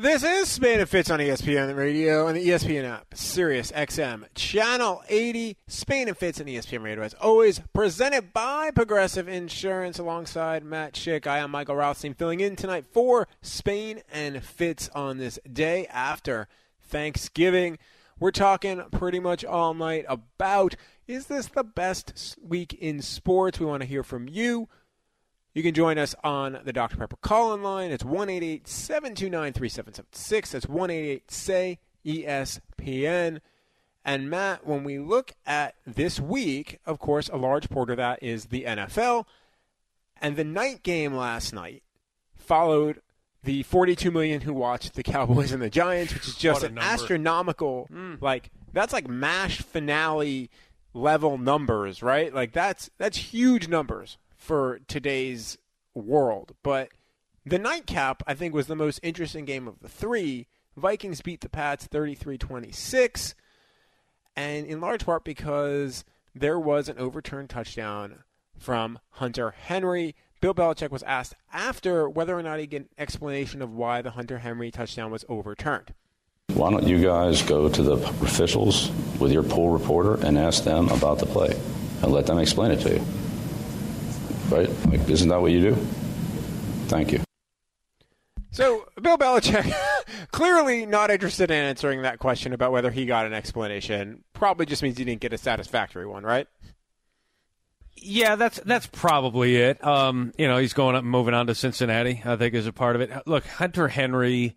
This is Spain and Fitz on ESPN Radio and the ESPN app, Sirius XM, Channel 80, Spain and Fitz and ESPN Radio, as always, presented by Progressive Insurance alongside Matt Schick. I am Michael Rothstein, filling in tonight for Spain and Fitz on this day after Thanksgiving. We're talking pretty much all night about is this the best week in sports? We want to hear from you. You can join us on the Dr. Pepper call in line. It's 1 729 3776. That's 1 say ESPN. And Matt, when we look at this week, of course, a large part of that is the NFL. And the night game last night followed the 42 million who watched the Cowboys and the Giants, which is just an number. astronomical, hmm. like, that's like MASH finale level numbers, right? Like, that's that's huge numbers for today's world. But the nightcap, I think, was the most interesting game of the three. Vikings beat the Pats 33 26, and in large part because there was an overturned touchdown from Hunter Henry. Bill Belichick was asked after whether or not he get an explanation of why the Hunter Henry touchdown was overturned. Why don't you guys go to the officials with your pool reporter and ask them about the play and let them explain it to you? Right? Like, isn't that what you do? Thank you. So, Bill Belichick, clearly not interested in answering that question about whether he got an explanation. Probably just means he didn't get a satisfactory one, right? Yeah, that's that's probably it. Um, you know, he's going up and moving on to Cincinnati. I think is a part of it. Look, Hunter Henry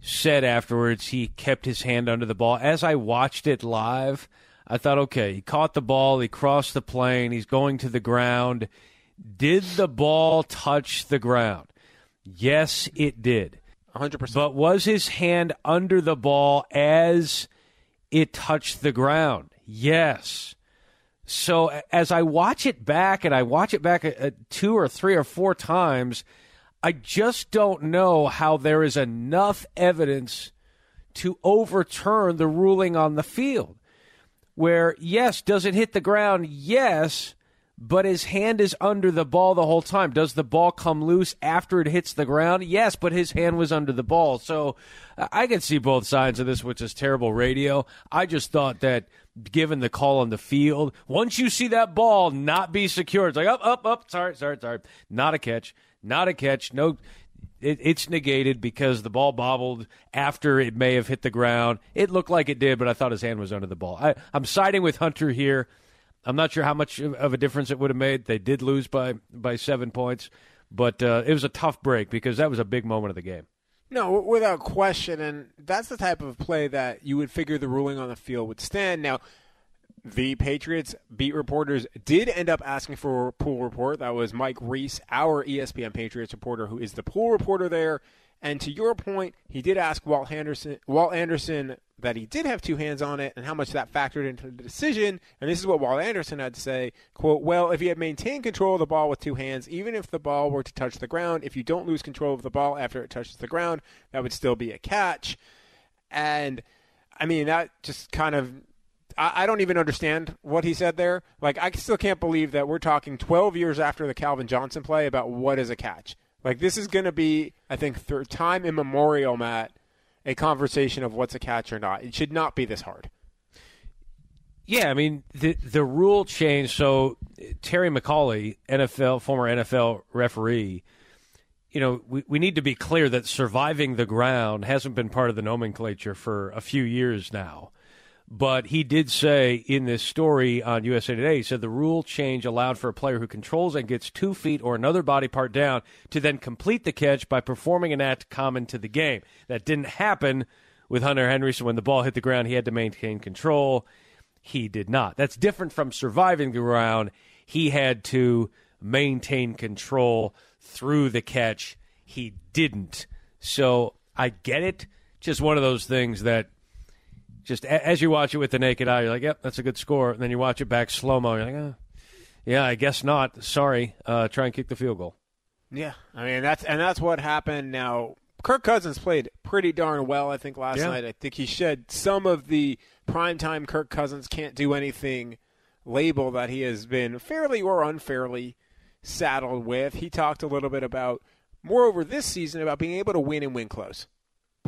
said afterwards he kept his hand under the ball. As I watched it live, I thought, okay, he caught the ball, he crossed the plane, he's going to the ground. Did the ball touch the ground? Yes, it did. 100%. But was his hand under the ball as it touched the ground? Yes. So as I watch it back, and I watch it back a, a two or three or four times, I just don't know how there is enough evidence to overturn the ruling on the field. Where, yes, does it hit the ground? Yes, but his hand is under the ball the whole time. Does the ball come loose after it hits the ground? Yes, but his hand was under the ball. So I can see both sides of this, which is terrible radio. I just thought that given the call on the field, once you see that ball not be secure, it's like up, up, up. Sorry, sorry, sorry. Not a catch. Not a catch. No, it, it's negated because the ball bobbled after it may have hit the ground. It looked like it did, but I thought his hand was under the ball. I, I'm siding with Hunter here. I'm not sure how much of- a difference it would have made. They did lose by by seven points, but uh, it was a tough break because that was a big moment of the game. No, without question, and that's the type of play that you would figure the ruling on the field would stand. Now, the Patriots beat reporters did end up asking for a pool report. That was Mike Reiss, our ESPN Patriots reporter, who is the pool reporter there. And to your point, he did ask Walt Anderson, Walt Anderson that he did have two hands on it and how much that factored into the decision. And this is what Walt Anderson had to say, quote, well, if you had maintained control of the ball with two hands, even if the ball were to touch the ground, if you don't lose control of the ball after it touches the ground, that would still be a catch. And I mean, that just kind of I, I don't even understand what he said there. Like, I still can't believe that we're talking 12 years after the Calvin Johnson play about what is a catch. Like, this is going to be, I think, through time immemorial, Matt, a conversation of what's a catch or not. It should not be this hard. Yeah, I mean the the rule changed. So Terry McAulay, NFL former NFL referee, you know, we, we need to be clear that surviving the ground hasn't been part of the nomenclature for a few years now. But he did say in this story on USA Today, he said the rule change allowed for a player who controls and gets two feet or another body part down to then complete the catch by performing an act common to the game. That didn't happen with Hunter Henry. So when the ball hit the ground, he had to maintain control. He did not. That's different from surviving the ground. He had to maintain control through the catch. He didn't. So I get it. Just one of those things that just a- as you watch it with the naked eye, you're like, yep, that's a good score. And then you watch it back slow mo, you're like, oh, yeah, I guess not. Sorry. Uh, try and kick the field goal. Yeah, I mean that's and that's what happened. Now, Kirk Cousins played pretty darn well. I think last Yeah. night. I think he shed some of the primetime Kirk Cousins can't do anything label that he has been fairly or unfairly saddled with. He talked a little bit about, moreover, this season about being able to win and win close.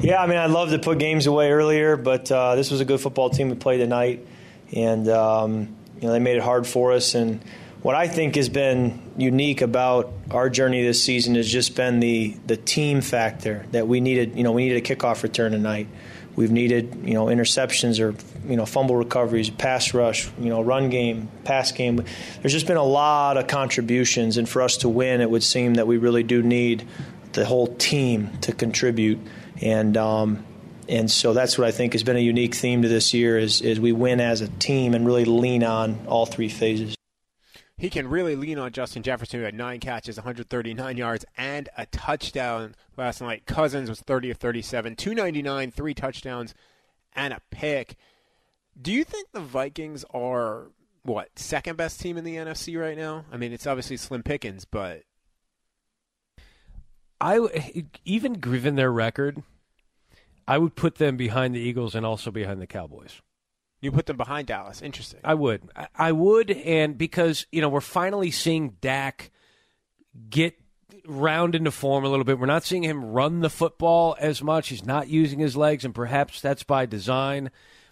Yeah, I mean, I'd love to put games away earlier, but uh, this was a good football team to play tonight, and um, you know they made it hard for us. And what I think has been unique about our journey this season has just been the the team factor that we needed. You know, we needed a kickoff return tonight. We've needed you know interceptions or you know fumble recoveries, pass rush, you know run game, pass game. There's just been a lot of contributions, and for us to win, it would seem that we really do need the whole team to contribute and um, and so that's what I think has been a unique theme to this year is is we win as a team and really lean on all three phases. He can really lean on Justin Jefferson, who had nine catches, 139 yards, and a touchdown last night. Cousins was 30 of 37, 299, three touchdowns, and a pick. Do you think the Vikings are what second best team in the NFC right now? I mean, it's obviously slim pickings, but I even given their record, I would put them behind the Eagles and also behind the Cowboys. You put them behind Dallas. Interesting. I would. I would, and because you know we're finally seeing Dak get round into form a little bit. We're not seeing him run the football as much. He's not using his legs, and perhaps that's by design.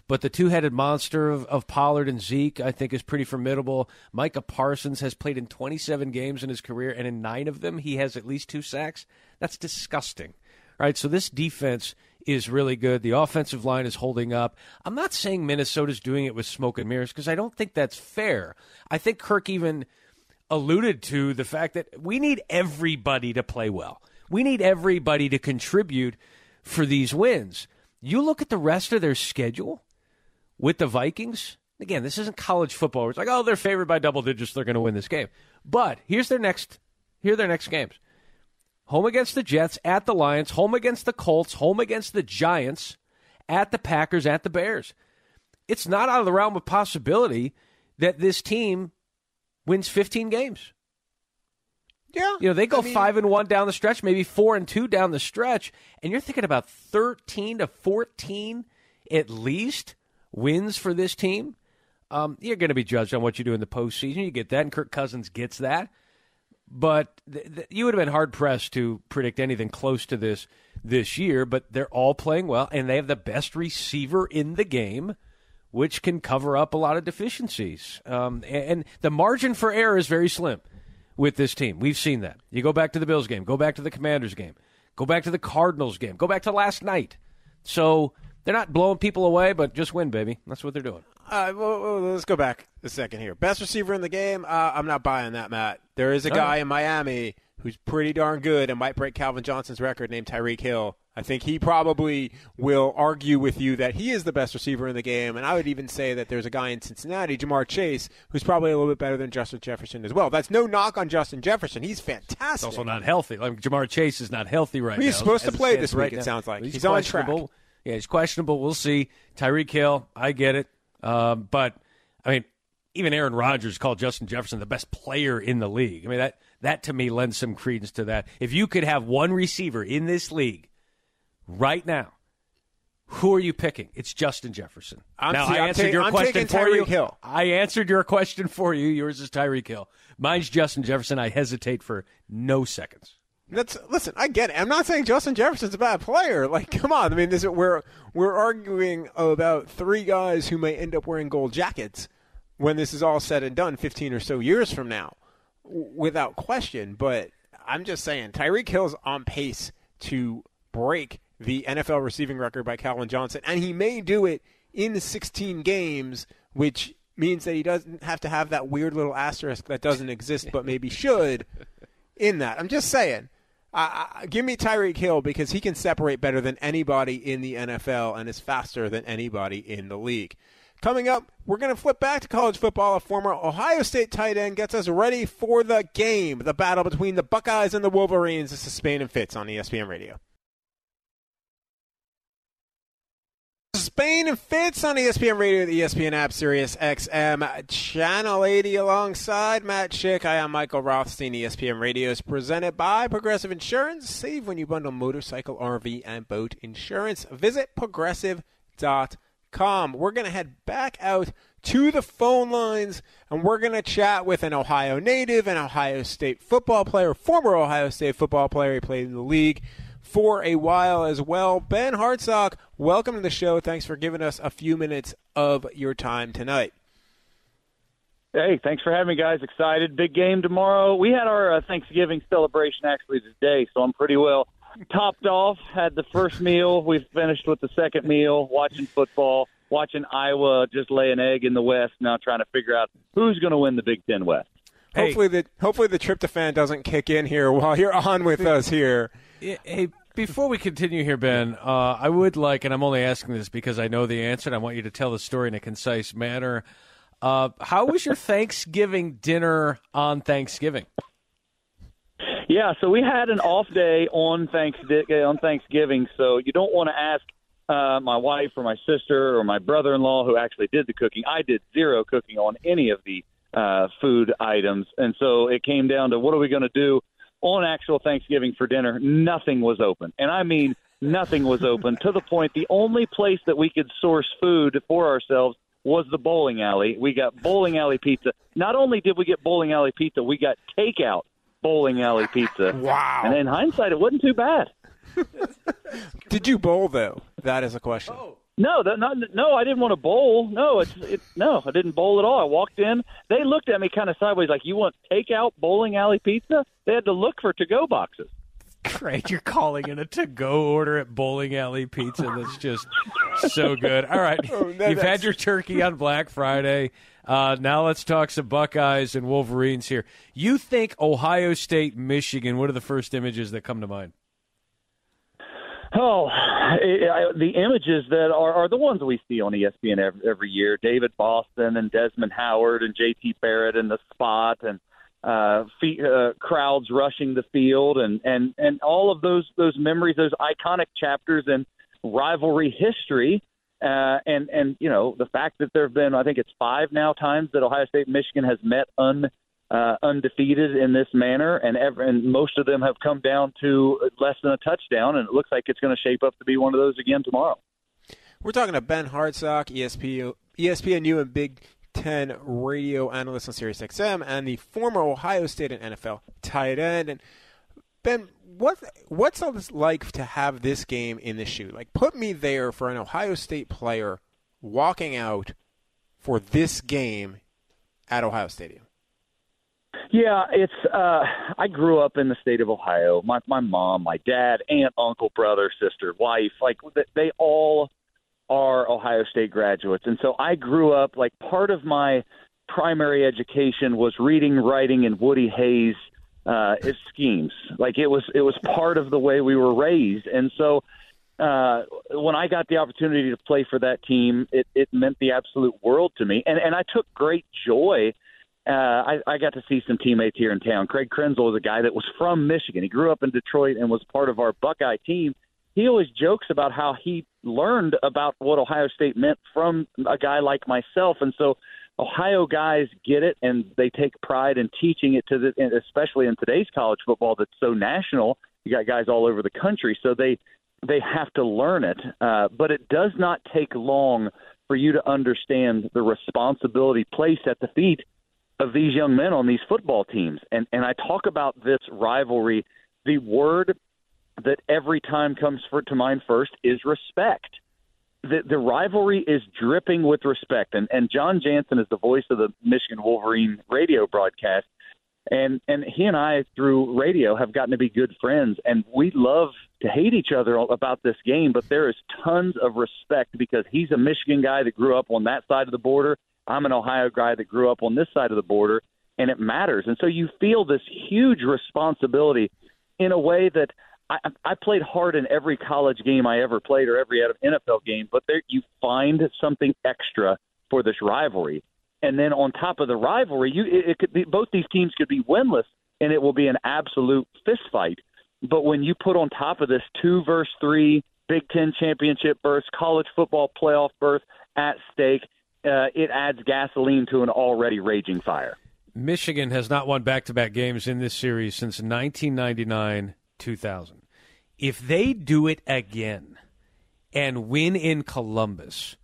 But the two-headed monster of, of Pollard and Zeke, I think, is pretty formidable. Micah Parsons has played in 27 games in his career, and in nine of them, he has at least two sacks. That's disgusting. All right, so this defense is really good. The offensive line is holding up. I'm not saying Minnesota's doing it with smoke and mirrors because I don't think that's fair. I think Kirk even alluded to the fact that we need everybody to play well. We need everybody to contribute for these wins. You look at the rest of their schedule with the Vikings. Again, this isn't college football. It's like, oh, they're favored by double digits. They're going to win this game. But here's their next. Here are their next games: home against the Jets, at the Lions, home against the Colts, home against the Giants, at the Packers, at the Bears. It's not out of the realm of possibility that this team wins 15 games. Yeah, you know they go I mean, five and one down the stretch, maybe four and two down the stretch, and you're thinking about 13 to 14 at least wins for this team, um, you're going to be judged on what you do in the postseason. You get that, and Kirk Cousins gets that. But th- th- you would have been hard pressed to predict anything close to this this year. But they're all playing well, and they have the best receiver in the game, which can cover up a lot of deficiencies. Um, and, and the margin for error is very slim with this team. We've seen that. You go back to the Bills game, go back to the Commanders game, go back to the Cardinals game, go back to last night. So they're not blowing people away, but just win, baby. That's what they're doing. Uh, well, well, let's go back a second here. Best receiver in the game? Uh, I'm not buying that, Matt. There is a guy in Miami who's pretty darn good and might break Calvin Johnson's record named Tyreek Hill. I think he probably will argue with you that he is the best receiver in the game. And I would even say that there's a guy in Cincinnati, Ja'Marr Chase, who's probably a little bit better than Justin Jefferson as well. That's no knock on Justin Jefferson. He's fantastic. He's also not healthy. Like Ja'Marr Chase is not healthy right he's now. He's supposed to play it this right week, now. it sounds like. He's, he's on track. Yeah, he's questionable. We'll see. Tyreek Hill, I get it. Um, but, I mean, even Aaron Rodgers called Justin Jefferson the best player in the league. I mean, that, that to me lends some credence to that. If you could have one receiver in this league right now, who are you picking? It's Justin Jefferson. I'm now, t- I answered ta- your I'm question for you. Tyreek Hill. I answered your question for you. Yours is Tyreek Hill. Mine's Justin Jefferson. I hesitate for no seconds. That's listen. I get it. I'm not saying Justin Jefferson's a bad player. Like, come on. I mean, this we're we're arguing about three guys who may end up wearing gold jackets when this is all said and done, 15 or so years from now, without question. But I'm just saying, Tyreek Hill's on pace to break the NFL receiving record by Calvin Johnson, and he may do it in 16 games, which means that he doesn't have to have that weird little asterisk that doesn't exist but maybe should in that. I'm just saying. Uh, give me Tyreek Hill because he can separate better than anybody in the NFL and is faster than anybody in the league. Coming up, we're going to flip back to college football. A former Ohio State tight end gets us ready for the game, the battle between the Buckeyes and the Wolverines. This is Spain and Fitz on ESPN Radio. Spain and Fitz on ESPN Radio, the ESPN app, Sirius XM, Channel 80, alongside Matt Schick. I am Michael Rothstein. ESPN Radio is presented by Progressive Insurance. Save when you bundle motorcycle, RV, and boat insurance. Visit progressive.com. We're going to head back out to the phone lines, and we're going to chat with an Ohio native, an Ohio State football player, former Ohio State football player. He played in the league for a while as well. Ben Hartsock, welcome to the show. Thanks for giving us a few minutes of your time tonight. Hey, thanks for having me, guys. Excited. Big game tomorrow. We had our uh, Thanksgiving celebration actually today, so I'm pretty well topped off. Had the first meal. We've finished with the second meal, watching football, watching Iowa just lay an egg in the West, now trying to figure out who's going to win the Big Ten West. Hey. Hopefully the hopefully the tryptophan doesn't kick in here while you're on with us here. Hey, before we continue here, Ben, uh, I would like, and I'm only asking this because I know the answer, and I want you to tell the story in a concise manner. Uh, how was your Thanksgiving dinner on Thanksgiving? Yeah, so we had an off day on Thanksgiving. On Thanksgiving, so you don't want to ask uh, my wife or my sister or my brother-in-law who actually did the cooking. I did zero cooking on any of the uh, food items, and so it came down to what are we going to do on actual Thanksgiving for dinner? Nothing was open, and I mean nothing was open to the point the only place that we could source food for ourselves was the bowling alley. We got bowling alley pizza. Not only did we get bowling alley pizza, we got takeout bowling alley pizza. Wow. And in hindsight, it wasn't too bad. did you bowl though? That is a question. Oh. No, that, not, no, I didn't want to bowl. No, it's it, no, I didn't bowl at all. I walked in. They looked at me kind of sideways, like, "You want takeout bowling alley pizza?" They had to look for to-go boxes. Great, you're calling in a to-go order at bowling alley pizza. That's just so good. All right, oh, no, you've had your turkey on Black Friday. Uh, now let's talk some Buckeyes and Wolverines here. You think Ohio State, Michigan? What are the first images that come to mind? Oh, it, I, the images that are, are the ones we see on ESPN every, every year: David Boston and Desmond Howard and J.T. Barrett in the spot, and uh, fee, uh, crowds rushing the field, and and and all of those those memories, those iconic chapters in rivalry history. Uh, and and you know the fact that there have been I think it's five now times that Ohio State Michigan has met un uh, undefeated in this manner, and, ever, and most of them have come down to less than a touchdown, and it looks like it's going to shape up to be one of those again tomorrow. We're talking to Ben Hartsock, ESPN, ESPNU and Big Ten radio analyst on Sirius XM, and the former Ohio State and NFL tight end. And Ben, what what's it like to have this game in the shoe? Like, put me there for an Ohio State player walking out for this game at Ohio Stadium. Yeah, it's uh I grew up in the state of Ohio. My my mom, my dad, aunt, uncle, brother, sister, wife, like they all are Ohio State graduates. And so I grew up like part of my primary education was reading, writing and Woody Hayes uh schemes. Like it was it was part of the way we were raised. And so uh, when I got the opportunity to play for that team, it, it meant the absolute world to me, and and I took great joy uh, I, I got to see some teammates here in town. Craig Krenzel was a guy that was from Michigan. He grew up in Detroit and was part of our Buckeye team. He always jokes about how he learned about what Ohio State meant from a guy like myself, and so Ohio guys get it and they take pride in teaching it to the, especially in today's college football that's so national. You got guys all over the country, so they they have to learn it. Uh, but it does not take long for you to understand the responsibility placed at the feet of these young men on these football teams. And and I talk about this rivalry. The word that every time comes for, to mind first is respect. The, the rivalry is dripping with respect, and and Jon Jansen is the voice of the Michigan Wolverine radio broadcast, and and he and I through radio have gotten to be good friends, and we love to hate each other about this game, but there is tons of respect because he's a Michigan guy that grew up on that side of the border, I'm an Ohio guy that grew up on this side of the border, and it matters. And so you feel this huge responsibility in a way that I, I played hard in every college game I ever played or every NFL game, but there you find something extra for this rivalry. And then on top of the rivalry, you it, it could be both these teams could be winless, and it will be an absolute fist fight. But when you put on top of this two versus three Big Ten championship berths, college football playoff berth at stake, uh, it adds gasoline to an already raging fire. Michigan has not won back to back games in this series since 1999 2000. If they do it again and win in Columbus,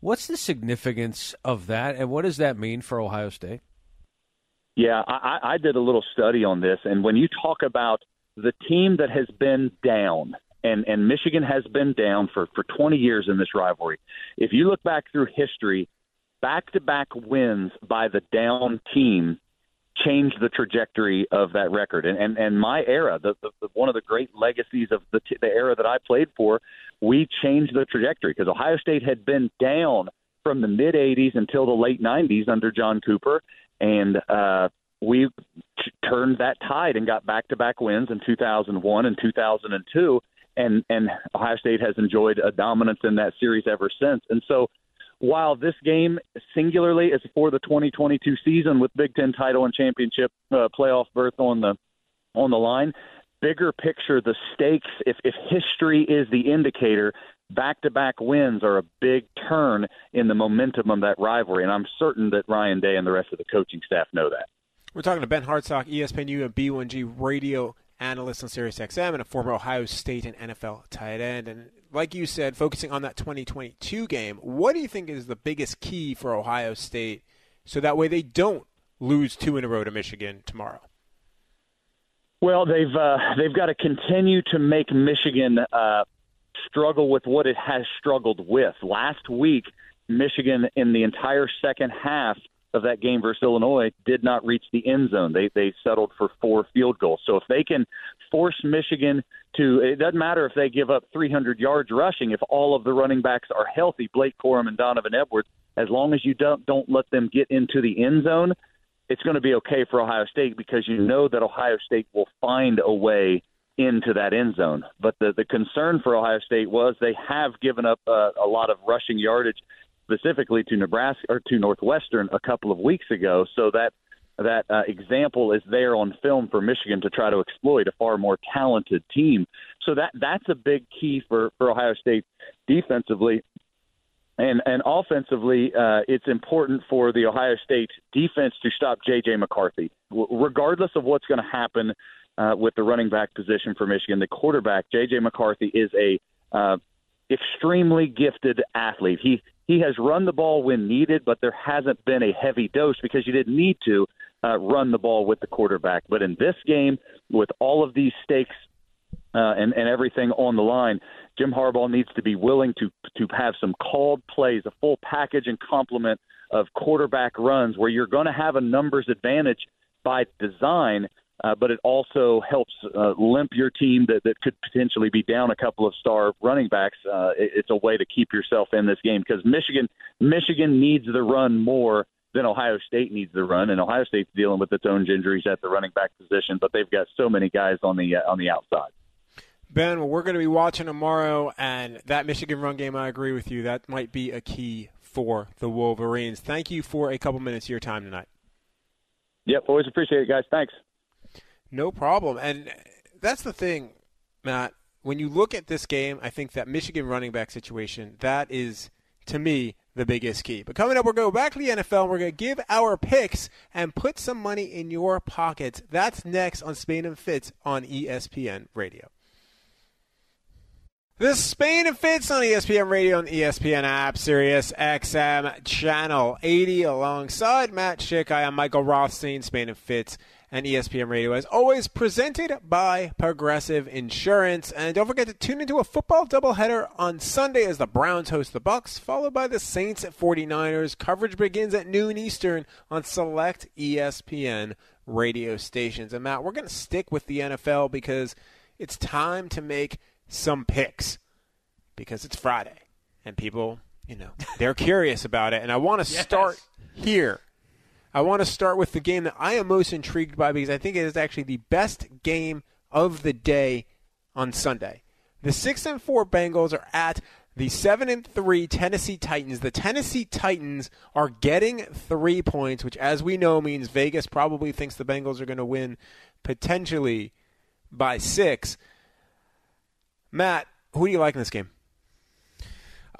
what's the significance of that, and what does that mean for Ohio State? Yeah, I, I did a little study on this, and when you talk about the team that has been down and and Michigan has been down for for 20 years in this rivalry. If you look back through history, back-to-back wins by the down team changed the trajectory of that record. And and, and my era, the, the, the one of the great legacies of the the era that I played for, we changed the trajectory because Ohio State had been down from the mid 80s until the late 90s under John Cooper, and uh, we turned that tide and got back-to-back wins in 2001 and 2002 and and Ohio State has enjoyed a dominance in that series ever since. And so, while this game singularly is for the 2022 season with Big Ten title and championship uh, playoff berth on the on the line, bigger picture, the stakes. If if history is the indicator, back-to-back wins are a big turn in the momentum of that rivalry, and I'm certain that Ryan Day and the rest of the coaching staff know that. We're talking to Ben Hartsock, ESPNU and B1G Radio analyst on SiriusXM and a former Ohio State and NFL tight end. And like you said, focusing on that 2022 game, what do you think is the biggest key for Ohio State so that way they don't lose two in a row to Michigan tomorrow? Well, they've uh, they've got to continue to make Michigan uh, struggle with what it has struggled with. Last week, Michigan in the entire second half of that game versus Illinois did not reach the end zone. They they settled for four field goals. So if they can force Michigan to, it doesn't matter if they give up 300 yards rushing. If all of the running backs are healthy, Blake Corum and Donovan Edwards, as long as you don't don't let them get into the end zone, it's going to be okay for Ohio State because you know that Ohio State will find a way into that end zone. But the the concern for Ohio State was they have given up uh, a lot of rushing yardage specifically to Nebraska or to Northwestern a couple of weeks ago. So that that uh, example is there on film for Michigan to try to exploit a far more talented team. So that that's a big key for for Ohio State defensively. And and offensively, uh, it's important for the Ohio State defense to stop J.J. McCarthy, w- regardless of what's going to happen uh, with the running back position for Michigan. The quarterback J.J. McCarthy is a uh, extremely gifted athlete. He he has run the ball when needed, but there hasn't been a heavy dose because you didn't need to uh, run the ball with the quarterback. But in this game, with all of these stakes uh, and, and everything on the line, Jim Harbaugh needs to be willing to to have some called plays, a full package and complement of quarterback runs where you're going to have a numbers advantage by design uh, but it also helps uh, limp your team that, that could potentially be down a couple of star running backs. Uh, it, it's a way to keep yourself in this game because Michigan Michigan needs the run more than Ohio State needs the run, and Ohio State's dealing with its own injuries at the running back position, but they've got so many guys on the uh, on the outside. Ben, well, we're going to be watching tomorrow, and that Michigan run game, I agree with you. That might be a key for the Wolverines. Thank you for a couple minutes of your time tonight. Yep, always appreciate it, guys. Thanks. No problem. And that's the thing, Matt. When you look at this game, I think that Michigan running back situation, that is, to me, the biggest key. But coming up, we're going to back to the NFL. and We're going to give our picks and put some money in your pockets. That's next on Spain and Fitz on ESPN Radio. This is Spain and Fitz on ESPN Radio and ESPN app, Sirius XM Channel 80, alongside Matt Schick. I am Michael Rothstein, Spain and Fitz and ESPN Radio, as always, presented by Progressive Insurance. And don't forget to tune into a football doubleheader on Sunday as the Browns host the Bucks, followed by the Saints at 49ers. Coverage begins at noon Eastern on select ESPN radio stations. And Matt, we're going to stick with the NFL because it's time to make some picks because it's Friday and people, you know, they're curious about it. And I want to yes. start here I want to start with the game that I am most intrigued by because I think it is actually the best game of the day on Sunday. The 6 and 4 Bengals are at the 7 and 3 Tennessee Titans. The Tennessee Titans are getting 3 points, which as we know means Vegas probably thinks the Bengals are going to win potentially by 6. Matt, who do you like in this game?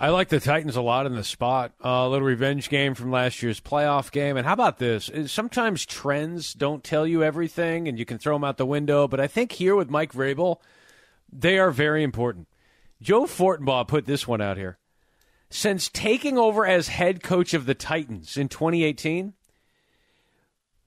I like the Titans a lot in the spot. Uh, a little revenge game from last year's playoff game. And how about this? Sometimes trends don't tell you everything and you can throw them out the window. But I think here with Mike Vrabel, they are very important. Joe Fortenbaugh put this one out here. Since taking over as head coach of the Titans in 2018,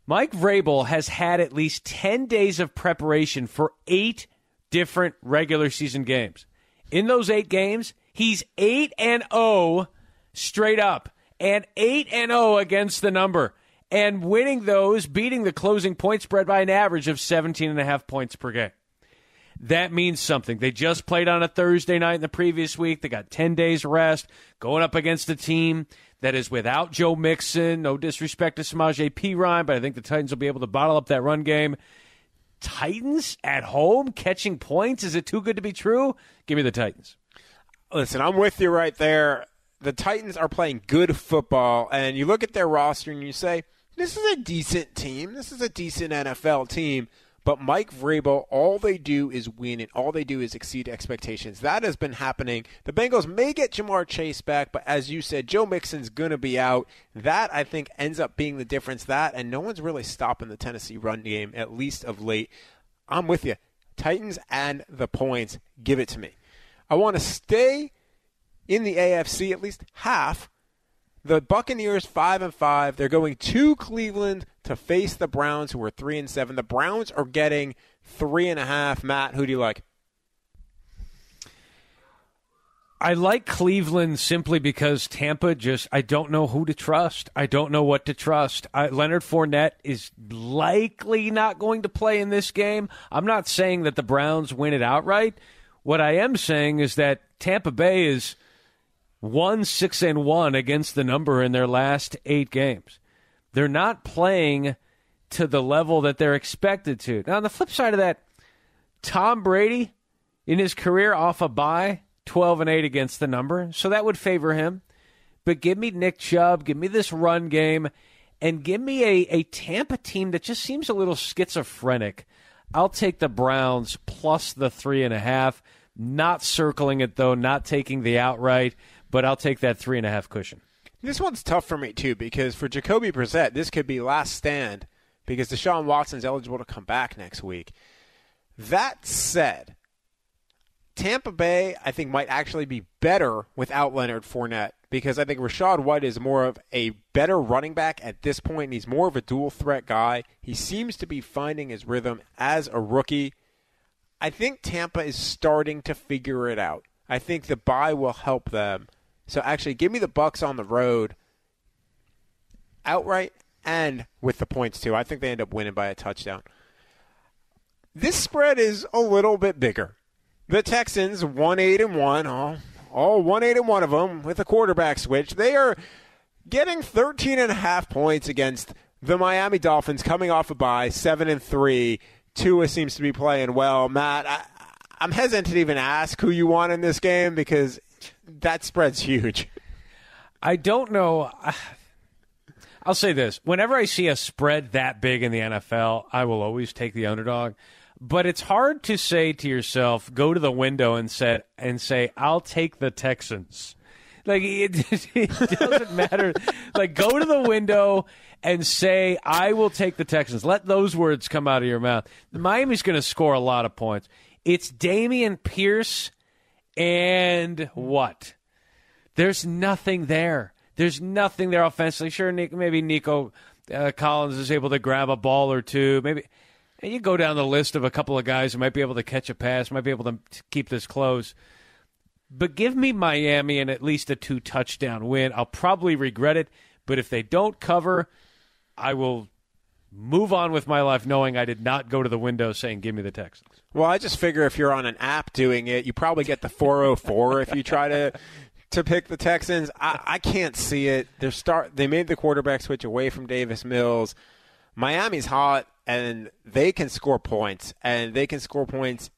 Mike Vrabel has had at least 10 days of preparation for eight different regular season games. In those eight games, he's 8 and 0 straight up and 8 and 0 against the number and winning those, beating the closing point spread by an average of 17 and a half points per game. That means something. They just played on a Thursday night in the previous week. They got 10 days rest, going up against a team that is without Joe Mixon. No disrespect to Samaje Perine, but I think the Titans will be able to bottle up that run game. Titans at home catching points? Is it too good to be true? Give me the Titans. Listen, I'm with you right there. The Titans are playing good football, and you look at their roster and you say, this is a decent team. This is a decent NFL team. But Mike Vrabel, all they do is win, and all they do is exceed expectations. That has been happening. The Bengals may get Ja'Marr Chase back, but as you said, Joe Mixon's going to be out. That, I think, ends up being the difference. That, and no one's really stopping the Tennessee run game, at least of late. I'm with you. Titans and the points. Give it to me. I want to stay in the AFC at least half the Buccaneers five and five. They're going to Cleveland to face the Browns, who are three and seven. The Browns are getting three and a half. Matt, who do you like? I like Cleveland simply because Tampa just, I don't know who to trust. I don't know what to trust. I, Leonard Fournette is likely not going to play in this game. I'm not saying that the Browns win it outright. What I am saying is that Tampa Bay is one six and one against the number in their last eight games. They're not playing to the level that they're expected to. Now, on the flip side of that, Tom Brady in his career off a bye, 12 and 8 against the number, so that would favor him. But give me Nick Chubb, give me this run game, and give me a, a Tampa team that just seems a little schizophrenic. I'll take the Browns plus the three and a half. Not circling it though, not taking the outright but I'll take that three and a half cushion. This one's tough for me too because for Jacoby Brissett, this could be last stand because Deshaun Watson's eligible to come back next week. That said, Tampa Bay, I think, might actually be better without Leonard Fournette because I think Rachaad White is more of a better running back at this point. He's more of a dual threat guy. He seems to be finding his rhythm as a rookie. I think Tampa is starting to figure it out. I think the bye will help them. So actually, give me the Bucks on the road outright and with the points too. I think they end up winning by a touchdown. This spread is a little bit bigger. The Texans one eight and one, all all one eight and one of them with a quarterback switch. They are getting 13 and a half points against the Miami Dolphins coming off a bye, seven and three. Tua seems to be playing well. Matt, I, I'm hesitant to even ask who you want in this game because that spread's huge. I don't know. I'll say this: whenever I see a spread that big in the NFL, I will always take the underdog. But it's hard to say to yourself, go to the window and say and say, "I'll take the Texans." Like it, it doesn't matter. Like go to the window and say, "I will take the Texans." Let those words come out of your mouth. Miami's going to score a lot of points. It's Dameon Pierce and what? There's nothing there. There's nothing there offensively. Sure, maybe Nico uh, Collins is able to grab a ball or two. Maybe and you go down the list of a couple of guys who might be able to catch a pass, might be able to keep this close. But give me Miami and at least a two touchdown win. I'll probably regret it, but if they don't cover, I will move on with my life knowing I did not go to the window saying, give me the Texans. Well, I just figure if you're on an app doing it, you probably get the 404 if you try to to pick the Texans. I, I can't see it. They start. They made the quarterback switch away from Davis Mills. Miami's hot, and they can score points, and they can score points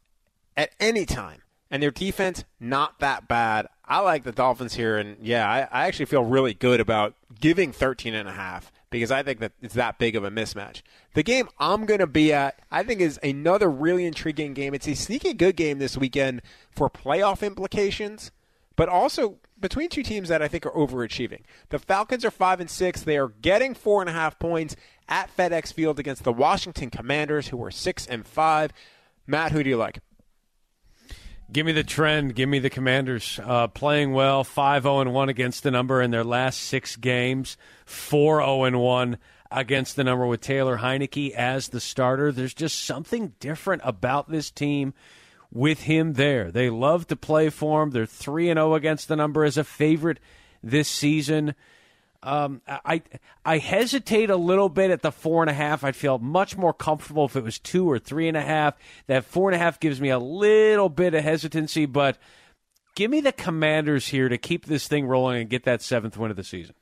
at any time. And their defense not that bad. I like the Dolphins here, and yeah, I, I actually feel really good about giving 13 and a half because I think that it's that big of a mismatch. The game I'm going to be at, I think, is another really intriguing game. It's a sneaky good game this weekend for playoff implications, but also between two teams that I think are overachieving. The Falcons are five and six. They are getting four and a half points at FedEx Field against the Washington Commanders, who are six and five. Matt, who do you like? Give me the trend. Give me the Commanders uh, playing well. 5 0 1 against the number in their last six games. 4 0 1 against the number with Taylor Heinicke as the starter. There's just something different about this team with him there. They love to play for him. They're 3 and 0 against the number as a favorite this season. Um, I I hesitate a little bit at the four and a half. I'd feel much more comfortable if it was two or three and a half. That four and a half gives me a little bit of hesitancy, but give me the Commanders here to keep this thing rolling and get that seventh win of the season.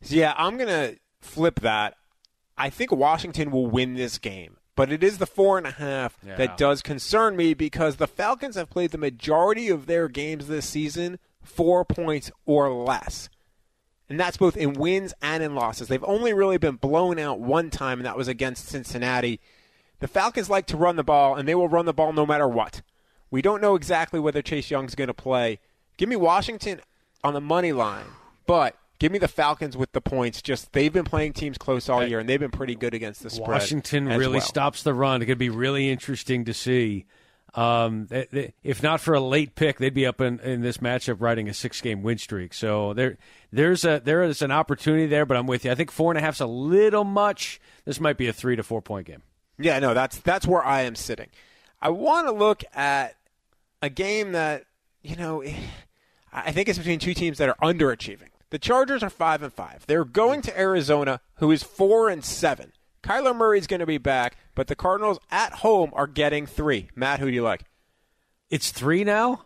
Yeah, I'm gonna flip that. I think Washington will win this game, but it is the four and a half Yeah. that does concern me because the Falcons have played the majority of their games this season four points or less. And that's both in wins and in losses. They've only really been blown out one time, and that was against Cincinnati. The Falcons like to run the ball, and they will run the ball no matter what. We don't know exactly whether Chase Young's going to play. Give me Washington on the money line, but give me the Falcons with the points. Just they've been playing teams close all year, and they've been pretty good against the spread. Washington as really well. stops the run. It could be really interesting to see. Um, th- th- if not for a late pick, they'd be up in, in this matchup riding a six game win streak. So there, there's a there is an opportunity there. But I'm with you. I think four and a half's a little much. This might be a three to four point game. Yeah, no, that's that's where I am sitting. I want to look at a game that you know, I think it's between two teams that are underachieving. The Chargers are five and five. They're going to Arizona, who is four and seven. Kyler Murray's going to be back, but the Cardinals at home are getting three. Matt, who do you like? It's three now.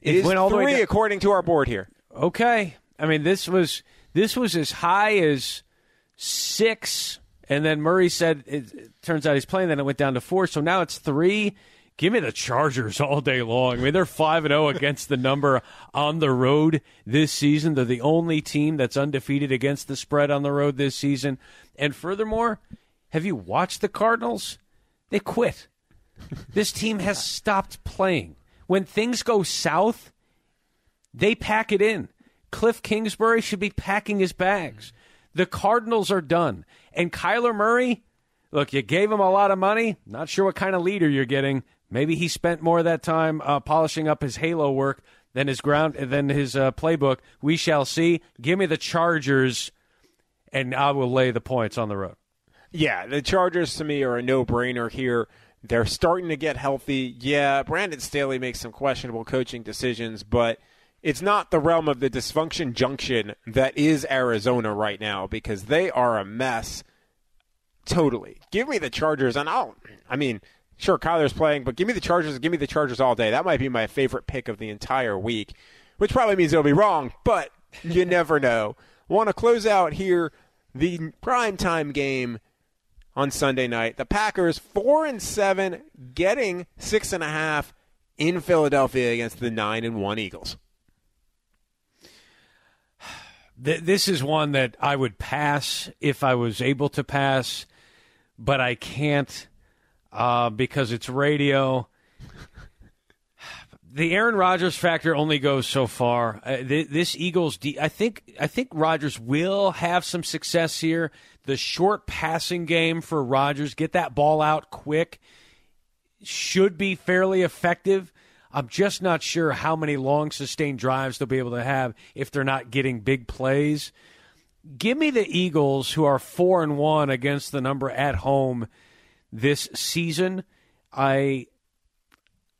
It is went all the way three down- according to our board here. Okay. I mean, this was this was as high as six, and then Murray said it, it turns out he's playing. Then it went down to four, so now it's three. Give me the Chargers all day long. I mean, they're five and zero oh against the number on the road this season. They're the only team that's undefeated against the spread on the road this season. And furthermore, have you watched the Cardinals? They quit. This team has stopped playing. When things go south, they pack it in. Cliff Kingsbury should be packing his bags. The Cardinals are done. And Kyler Murray, look, you gave him a lot of money. Not sure what kind of leader you're getting. Maybe he spent more of that time uh, polishing up his halo work than his ground than his uh, playbook. We shall see. Give me the Chargers, and I will lay the points on the road. Yeah, the Chargers to me are a no-brainer here. They're starting to get healthy. Yeah, Brandon Staley makes some questionable coaching decisions, but it's not the realm of the dysfunction junction that is Arizona right now because they are a mess. Totally. Give me the Chargers, and I'll. I mean, sure, Kyler's playing, but give me the Chargers. Give me the Chargers all day. That might be my favorite pick of the entire week, which probably means it'll be wrong, but you never know. Want to close out here the primetime game on Sunday night. The Packers four and seven, getting six and a half in Philadelphia against the nine and one Eagles. This is one that I would pass if I was able to pass, but I can't uh, because it's radio. The Aaron Rodgers factor only goes so far. Uh, th- this Eagles, de- I think, I think Rodgers will have some success here. The short passing game for Rodgers, get that ball out quick, should be fairly effective. I'm just not sure how many long sustained drives they'll be able to have if they're not getting big plays. Give me the Eagles, who are four and one against the number at home this season. I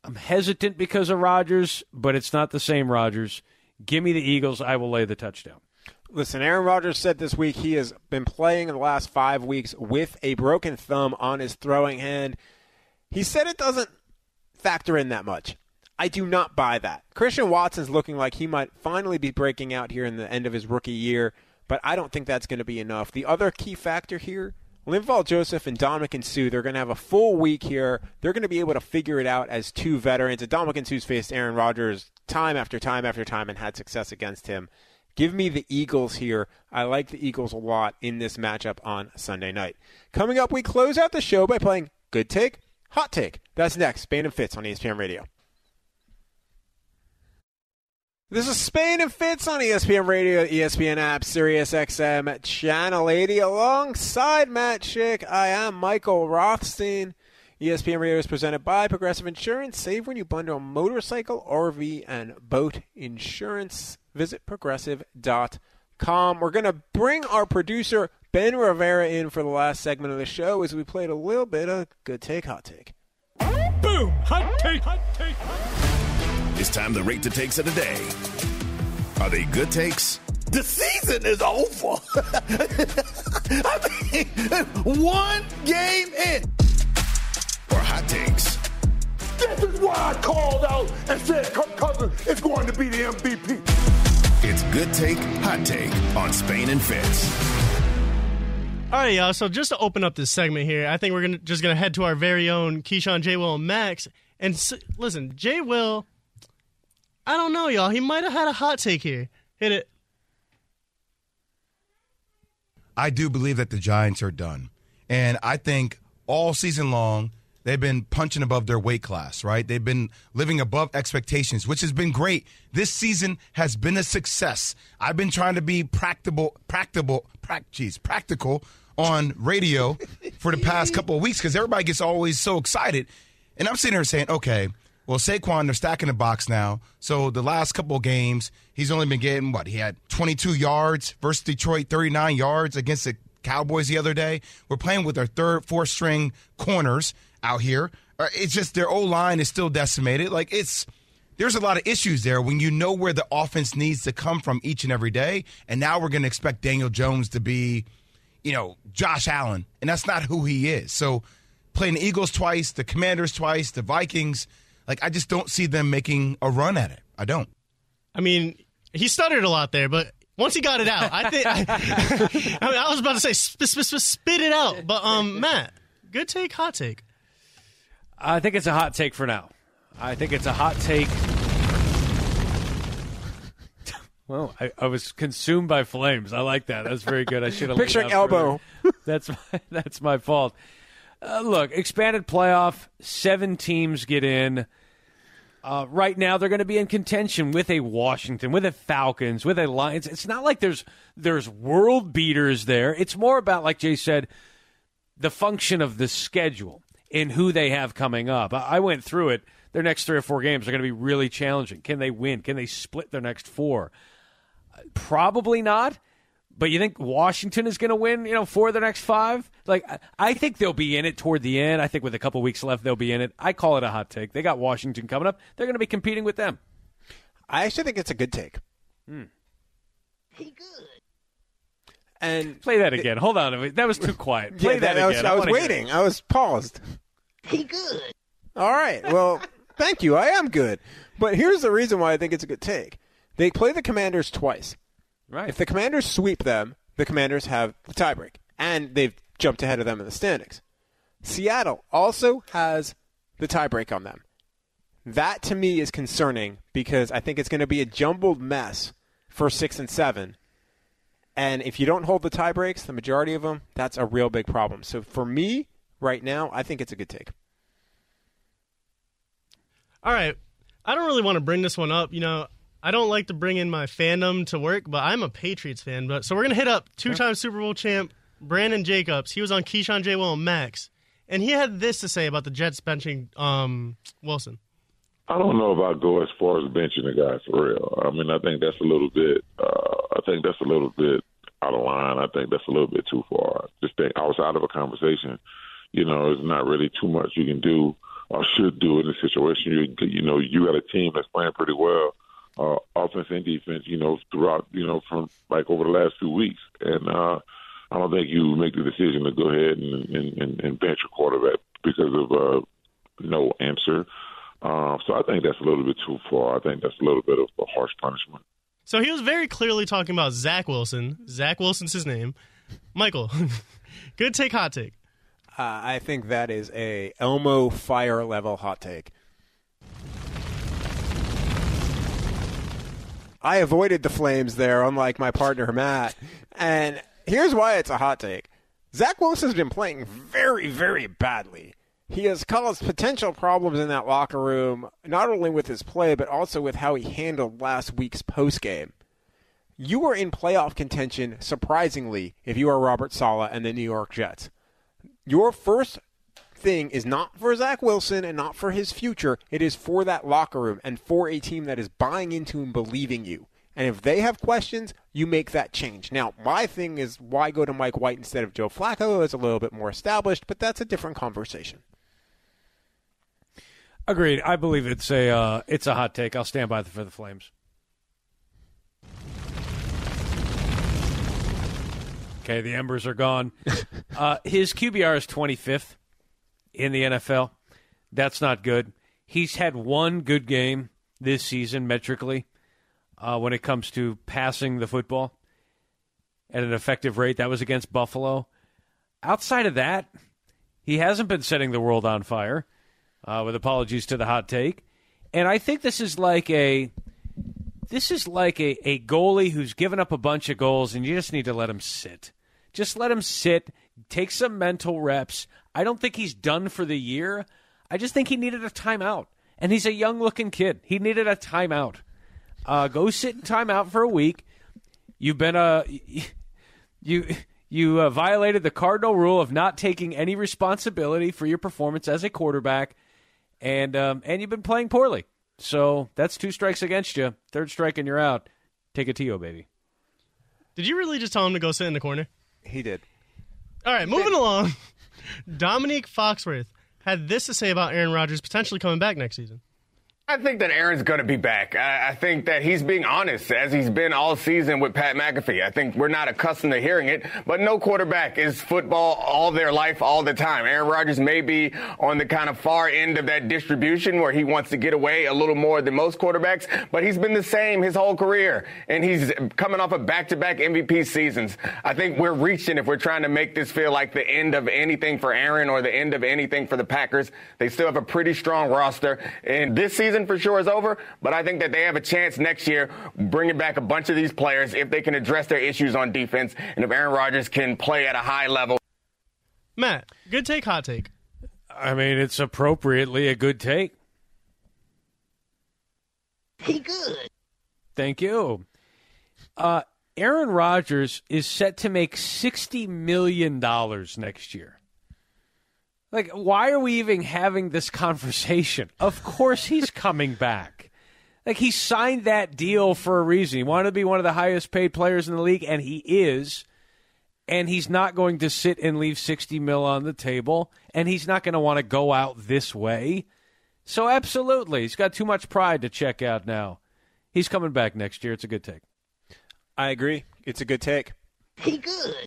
I'm hesitant because of Rodgers, but it's not the same Rodgers. Give me the Eagles. I will lay the touchdown. Listen, Aaron Rodgers said this week he has been playing in the last five weeks with a broken thumb on his throwing hand. He said it doesn't factor in that much. I do not buy that. Christian Watson's looking like he might finally be breaking out here in the end of his rookie year, but I don't think that's going to be enough. The other key factor here, Linval Joseph and Ndamukong Suh, they're going to have a full week here. They're going to be able to figure it out as two veterans. And Ndamukong Suh's faced Aaron Rodgers time after time after time and had success against him. Give me the Eagles here. I like the Eagles a lot in this matchup on Sunday night. Coming up, we close out the show by playing Good Take, Hot Take. That's next. Spain and Fitz on ESPN Radio. This is Spain and Fitz on ESPN Radio, ESPN app, Sirius XM, Channel 80. Alongside Matt Schick, I am Michael Rothstein. ESPN Radio is presented by Progressive Insurance. Save when you bundle motorcycle, RV, and boat insurance. Visit progressive.com. We're going to bring our producer, Ben Rivera, in for the last segment of the show as we played a little bit of Good Take, Hot Take. Boom! Hot take, hot take, It's time to rate the takes of the day. Are they good takes? The season is over. I mean, one game in. Or hot takes? This is why I called out and said Kirk Cousins is going to be the MVP. It's Good Take, Hot Take on Spain and Fitz. All right, y'all. So just to open up this segment here, I think we're gonna just gonna head to our very own Keyshawn, J. Will, and Max. And s- listen, J. Will, I don't know, y'all. He might have had a hot take here. Hit it. I do believe that the Giants are done. And I think all season long, they've been punching above their weight class, right? They've been living above expectations, which has been great. This season has been a success. I've been trying to be practical, practical, prac, geez, practical on radio for the past couple of weeks because everybody gets always so excited. And I'm sitting here saying, okay, well, Saquon, they're stacking the box now. So the last couple games, he's only been getting what? He had 22 yards versus Detroit, 39 yards against the Cowboys the other day. We're playing with our third, fourth string corners out here. Uh, It's just their O line is still decimated. Like it's there's a lot of issues there when you know where the offense needs to come from each and every day. And now we're going to expect Daniel Jones to be, you know, Josh Allen, and that's not who he is. So playing the Eagles twice, the Commanders twice, the Vikings. Like I just don't see them making a run at it. I don't. I mean, he stuttered a lot there, but once he got it out, I think. I, mean, I was about to say spit, spit, spit, spit it out, but um, Matt, good take, hot take. I think it's a hot take for now. I think it's a hot take. Well, I, I was consumed by flames. I like that. That's very good. I should have Picturing leaned elbow. further. That's my, that's my fault. Uh, look, expanded playoff. Seven teams get in. Uh, right now, they're going to be in contention with a Washington, with a Falcons, with a Lions. It's not like there's there's world beaters there. It's more about, like Jay said, the function of the schedule and who they have coming up. I I went through it. Their next three or four games are going to be really challenging. Can they win? Can they split their next four? Uh, Probably not. But you think Washington is going to win, you know, four of the next five? Like, I- I think they'll be in it toward the end. I think with a couple weeks left, they'll be in it. I call it a hot take. They got Washington coming up. They're going to be competing with them. I actually think it's a good take. Hmm. Hey, good. And Play that again. Hold on. That was too quiet. Play yeah, that, I was, again. I was wanna hear waiting. I was paused. He good. All right. Well, thank you. I am good. But here's the reason why I think it's a good take. They play the Commanders twice. Right. If the Commanders sweep them, the Commanders have the tiebreak, and they've jumped ahead of them in the standings. Seattle also has the tiebreak on them. That to me is concerning because I think it's going to be a jumbled mess for six and seven. And if you don't hold the tie breaks, the majority of them, that's a real big problem. So for me, right now, I think it's a good take. All right, I don't really want to bring this one up. You know, I don't like to bring in my fandom to work, but I'm a Patriots fan. But so we're gonna hit up two-time Super Bowl champ Brandon Jacobs. He was on Keyshawn J. Will and Max, and he had this to say about the Jets benching um, Wilson. I don't know if I go as far as benching the guy for real. I mean, I think that's a little bit. Uh, I think that's a little bit out of line. I think that's a little bit too far. Just think outside of a conversation, you know, there's not really too much you can do or should do in this situation. You you know, you got a team that's playing pretty well, uh, offense and defense. You know, throughout you know from like over the last two weeks, and uh, I don't think you make the decision to go ahead and and, and, and bench your quarterback because of uh, no answer. Uh, so I think that's a little bit too far. I think that's a little bit of a harsh punishment. So he was very clearly talking about Zach Wilson. Zach Wilson's his name. Michael, good take, hot take. Uh, I think that is a Elmo fire level hot take. I avoided the flames there, unlike my partner Matt. And here's why it's a hot take. Zach Wilson's been playing very, very badly. He has caused potential problems in that locker room, not only with his play, but also with how he handled last week's postgame. You are in playoff contention, surprisingly, if you are Robert Saleh and the New York Jets. Your first thing is not for Zach Wilson and not for his future. It is for that locker room and for a team that is buying into and believing you. And if they have questions, you make that change. Now, my thing is why go to Mike White instead of Joe Flacco? It's a little bit more established, but that's a different conversation. Agreed. I believe it's a uh, it's a hot take. I'll stand by the, for the Flames. Okay, the Embers are gone. uh, his QBR is 25th in the NFL. That's not good. He's had one good game this season metrically uh, when it comes to passing the football at an effective rate. That was against Buffalo. Outside of that, he hasn't been setting the world on fire. Uh, with apologies to the hot take, and I think this is like a this is like a, a goalie who's given up a bunch of goals, and you just need to let him sit. Just let him sit, take some mental reps. I don't think he's done for the year. I just think he needed a timeout, and he's a young looking kid. He needed a timeout. Uh, go sit in timeout for a week. You've been a you you uh, violated the cardinal rule of not taking any responsibility for your performance as a quarterback, and um, and you've been playing poorly. So that's two strikes against you. Third strike and you're out. Take a TO, baby. Did you really just tell him to go sit in the corner? He did. All right, moving along. Dominique Foxworth had this to say about Aaron Rodgers potentially coming back next season. I think that Aaron's going to be back. I, I, think that he's being honest as he's been all season with Pat McAfee. I think we're not accustomed to hearing it, but no quarterback is football all their life, all the time. Aaron Rodgers may be on the kind of far end of that distribution where he wants to get away a little more than most quarterbacks, but he's been the same his whole career, and he's coming off of back-to-back MVP seasons. I think we're reaching if we're trying to make this feel like the end of anything for Aaron or the end of anything for the Packers. They still have a pretty strong roster, and this season season for sure is over, but I think that they have a chance next year bringing back a bunch of these players if they can address their issues on defense and if Aaron Rodgers can play at a high level. Matt, good take, hot take. I mean, it's appropriately a good take. He good. Thank you. Uh, Aaron Rodgers is set to make $60 million next year. Like, why are we even having this conversation? Of course he's coming back. Like, he signed that deal for a reason. He wanted to be one of the highest paid players in the league, and he is. And he's not going to sit and leave 60 mil on the table, and he's not going to want to go out this way. So, absolutely. He's got too much pride to check out now. He's coming back next year. It's a good take. I agree. It's a good take. He good.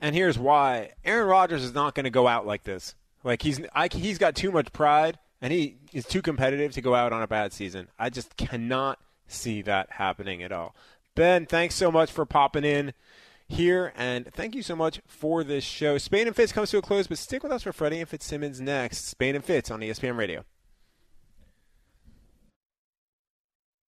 And here's why Aaron Rodgers is not going to go out like this. Like he's I, he's got too much pride and he is too competitive to go out on a bad season. I just cannot see that happening at all. Ben, thanks so much for popping in here, and thank you so much for this show. Spain and Fitz comes to a close, but stick with us for Freddie and Fitzsimmons next. Spain and Fitz on ESPN Radio.